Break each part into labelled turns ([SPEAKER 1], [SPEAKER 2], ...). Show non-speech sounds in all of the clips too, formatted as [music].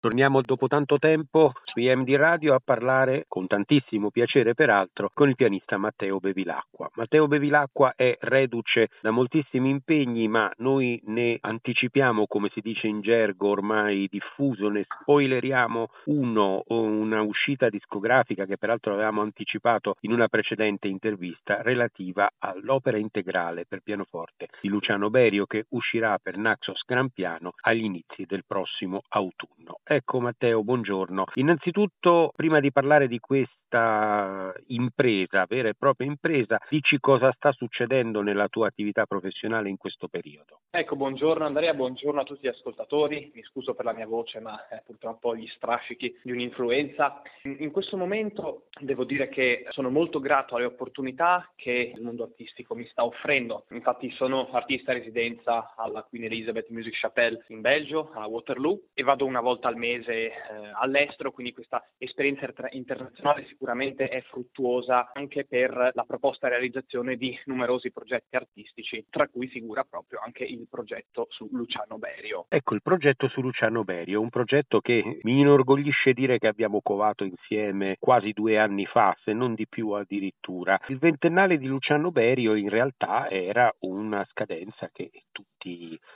[SPEAKER 1] Torniamo dopo tanto tempo su IMD Radio a parlare, con tantissimo piacere peraltro, con il pianista Matteo Bevilacqua. Matteo Bevilacqua è reduce da moltissimi impegni, ma noi ne anticipiamo, come si dice in gergo ormai diffuso, ne spoileriamo uno, una uscita discografica che peraltro avevamo anticipato in una precedente intervista relativa all'opera integrale per pianoforte di Luciano Berio che uscirà per Naxos Gran Piano agli inizi del prossimo autunno. Ecco Matteo, buongiorno. Innanzitutto, prima di parlare di questo questa impresa, vera e propria impresa, dici cosa sta succedendo nella tua attività professionale in questo periodo.
[SPEAKER 2] Ecco, buongiorno Andrea, buongiorno a tutti gli ascoltatori, mi scuso per la mia voce ma eh, purtroppo gli strascichi di un'influenza. In questo momento devo dire che sono molto grato alle opportunità che il mondo artistico mi sta offrendo, infatti sono artista residenza alla Queen Elizabeth Music Chapelle in Belgio, a Waterloo e vado una volta al mese eh, all'estero, quindi questa esperienza internazionale si sicuramente è fruttuosa anche per la proposta e realizzazione di numerosi progetti artistici, tra cui figura proprio anche il progetto su Luciano Berio.
[SPEAKER 1] Ecco, il progetto su Luciano Berio, un progetto che mi inorgoglisce dire che abbiamo covato insieme quasi due anni fa, se non di più addirittura. Il ventennale di Luciano Berio in realtà era una scadenza che tutti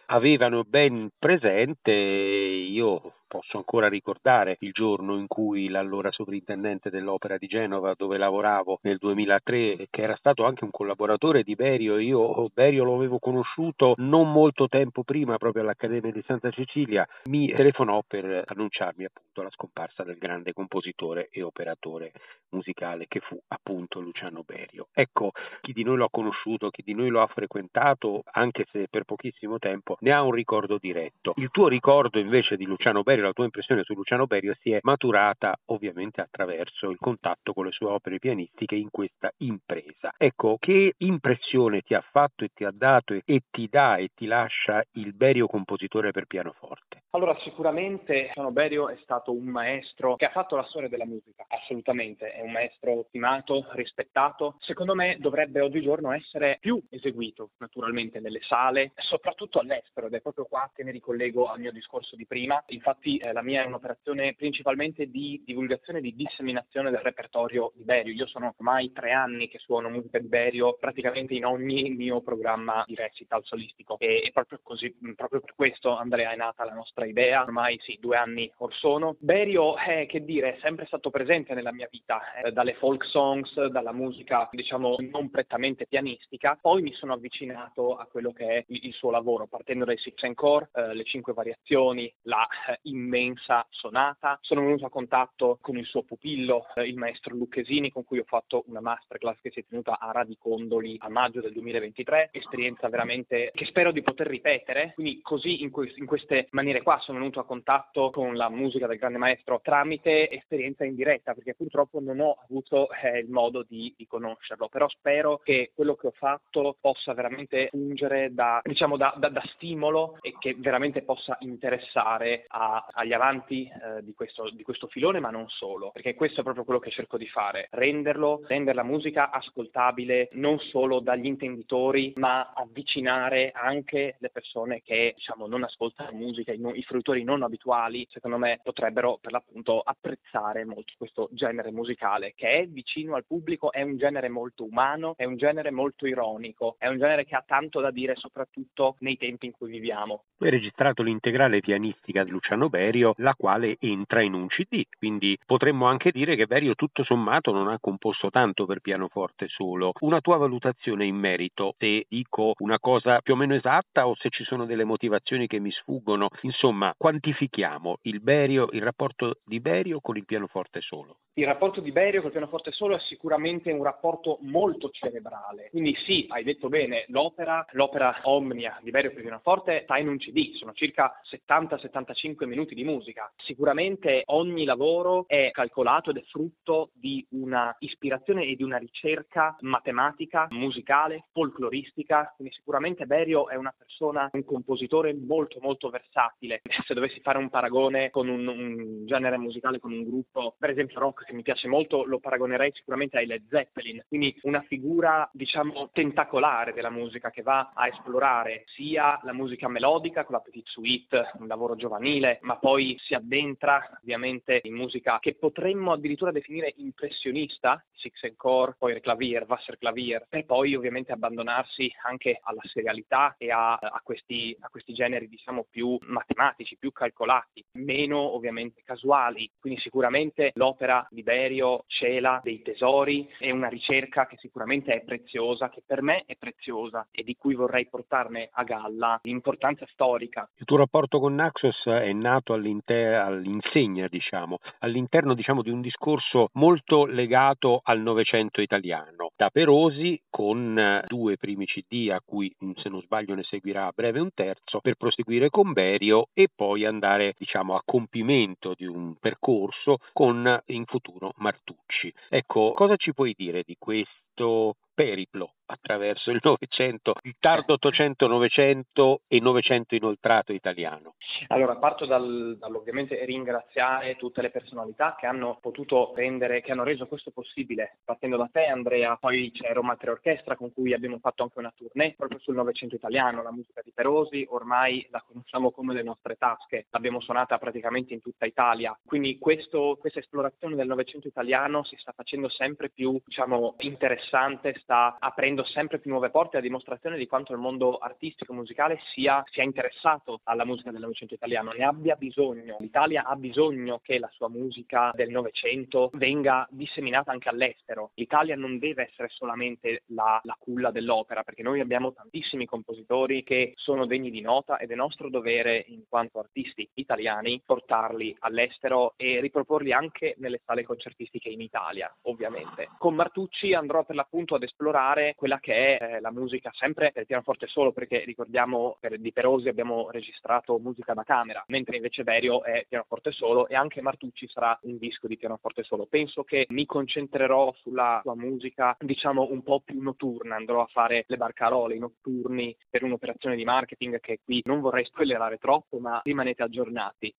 [SPEAKER 1] avevano ben presente. Io posso ancora ricordare il giorno in cui l'allora sovrintendente dell'Opera di Genova, dove lavoravo nel 2003, che era stato anche un collaboratore di Berio, io Berio lo avevo conosciuto non molto tempo prima, proprio all'Accademia di Santa Cecilia, mi telefonò per annunciarmi appunto la scomparsa del grande compositore e operatore musicale che fu appunto Luciano Berio. Ecco, chi di noi lo ha conosciuto, chi di noi lo ha frequentato, anche se per pochissimo tempo, ne ha un ricordo diretto. Il tuo ricordo invece di Luciano Berio la tua impressione su Luciano Berio si è maturata ovviamente attraverso il contatto con le sue opere pianistiche in questa impresa. Ecco, che impressione ti ha fatto e ti ha dato e, ti dà e ti lascia il Berio compositore per pianoforte?
[SPEAKER 2] Allora, sicuramente Luciano Berio è stato un maestro che ha fatto la storia della musica, assolutamente, è un maestro stimato, rispettato. Secondo me dovrebbe oggigiorno essere più eseguito, naturalmente, nelle sale, soprattutto all'estero, ed è proprio qua che mi ricollego al mio discorso di prima. Infatti eh, la mia è un'operazione principalmente di divulgazione e di disseminazione del repertorio di Berio. Io sono ormai tre anni che suono musica di Berio praticamente in ogni mio programma di recital solistico e, e proprio così, proprio per questo Andrea è nata la nostra idea, ormai sì, due anni or sono. Berio, eh, che dire, è sempre stato presente nella mia vita, eh, dalle folk songs, dalla musica diciamo non prettamente pianistica, poi mi sono avvicinato a quello che è il suo lavoro, partendo dai six encore, eh, le cinque variazioni, la eh, immensa sonata. Sono venuto a contatto con il suo pupillo, eh, il maestro Lucchesini, con cui ho fatto una masterclass che si è tenuta a Radicondoli a maggio del 2023, esperienza veramente che spero di poter ripetere. Quindi così in, que- in queste maniere qua sono venuto a contatto con la musica del grande maestro tramite esperienza in diretta, perché purtroppo non ho avuto eh, il modo di, di, conoscerlo, però spero che quello che ho fatto possa veramente fungere da, diciamo, da, da, da stimolo e che veramente possa interessare a, agli avanti eh, di, questo, di, questo, filone, ma non solo, perché questo è proprio quello che cerco di fare, renderlo, rendere la musica ascoltabile non solo dagli intenditori, ma avvicinare anche le persone che diciamo, non ascoltano musica, i, i fruitori non abituali, secondo me potrebbero per l'appunto apprezzare molto questo genere musicale, che è vicino al pubblico, è un genere molto umano, è un genere molto ironico, è un genere che ha tanto da dire soprattutto nei tempi in cui viviamo.
[SPEAKER 1] Tu hai registrato l'integrale pianistica di Luciano Berio, la quale entra in un CD, quindi potremmo anche dire che Berio tutto sommato non ha composto tanto per pianoforte solo. Una tua valutazione in merito, se dico una cosa più o meno esatta o se ci sono delle motivazioni che mi sfuggono, insomma, quantifichiamo il Berio, il rapporto di Berio con il pianoforte solo.
[SPEAKER 2] Il rapporto di Berio col pianoforte solo è sicuramente un rapporto molto cerebrale. Quindi sì, hai detto bene, l'opera, l'opera Omnia di Berio per pianoforte sta in un CD, sono circa 70-75 minuti di musica. Sicuramente ogni lavoro è calcolato ed è frutto di una ispirazione e di una ricerca matematica, musicale, folcloristica, quindi sicuramente Berio è una persona, un compositore molto molto versatile. [laughs] Se dovessi fare un paragone con un, un genere musicale, con un gruppo, per esempio rock, che mi piace molto lo paragonerei sicuramente ai Led Zeppelin, quindi una figura diciamo tentacolare della musica che va a esplorare sia la musica melodica con la Petite Suite, un lavoro giovanile, ma poi si addentra ovviamente in musica che potremmo addirittura definire impressionista, Six and Core, poi il clavier, Wasserklavier, per poi ovviamente abbandonarsi anche alla serialità e a, a, questi, a questi generi diciamo più matematici, più calcolati, meno ovviamente casuali. Quindi sicuramente l'opera di Berio cela dei tesori, è una ricerca che sicuramente è preziosa, che per me è preziosa e di cui vorrei portarne a galla l'importanza storica.
[SPEAKER 1] Il tuo rapporto con Naxos è nato all'insegna, diciamo, all'interno diciamo, di un discorso molto legato al Novecento italiano. Perosi con due primi CD a cui se non sbaglio ne seguirà a breve un terzo per proseguire con Berio e poi andare diciamo a compimento di un percorso con in futuro Martucci. Ecco, cosa ci puoi dire di questo periplo attraverso il Novecento, il tardo Ottocento, Novecento e Novecento inoltrato italiano?
[SPEAKER 2] Allora, parto dal, dall'ovviamente ringraziare tutte le personalità che hanno potuto rendere, che hanno reso questo possibile, partendo da te Andrea, poi c'è Roma Tre Orchestra con cui abbiamo fatto anche una tournée proprio sul Novecento italiano, la musica di Perosi ormai la conosciamo come le nostre tasche, l'abbiamo suonata praticamente in tutta Italia, quindi questo, questa esplorazione del Novecento italiano si sta facendo sempre più diciamo, interessante, sta aprendo sempre più nuove porte a dimostrazione di quanto il mondo artistico e musicale sia, sia interessato alla musica del Novecento italiano, ne abbia bisogno. L'Italia ha bisogno che la sua musica del Novecento venga disseminata anche all'estero. L'Italia non deve essere solamente la, la culla dell'opera, perché noi abbiamo tantissimi compositori che sono degni di nota ed è nostro dovere, in quanto artisti italiani, portarli all'estero e riproporli anche nelle sale concertistiche in Italia, ovviamente. Con Martucci andrò per l'appunto ad esplorare quella che è eh, la musica sempre per pianoforte solo, perché ricordiamo per di Perosi abbiamo registrato musica da camera, mentre invece Berio è pianoforte solo e anche Martucci sarà un disco di pianoforte solo. Penso che mi concentrerò sulla sua musica, diciamo un po' più notturna, andrò a fare le barcarole, i notturni per un'operazione di marketing che qui non vorrei spoilerare troppo, ma rimanete aggiornati.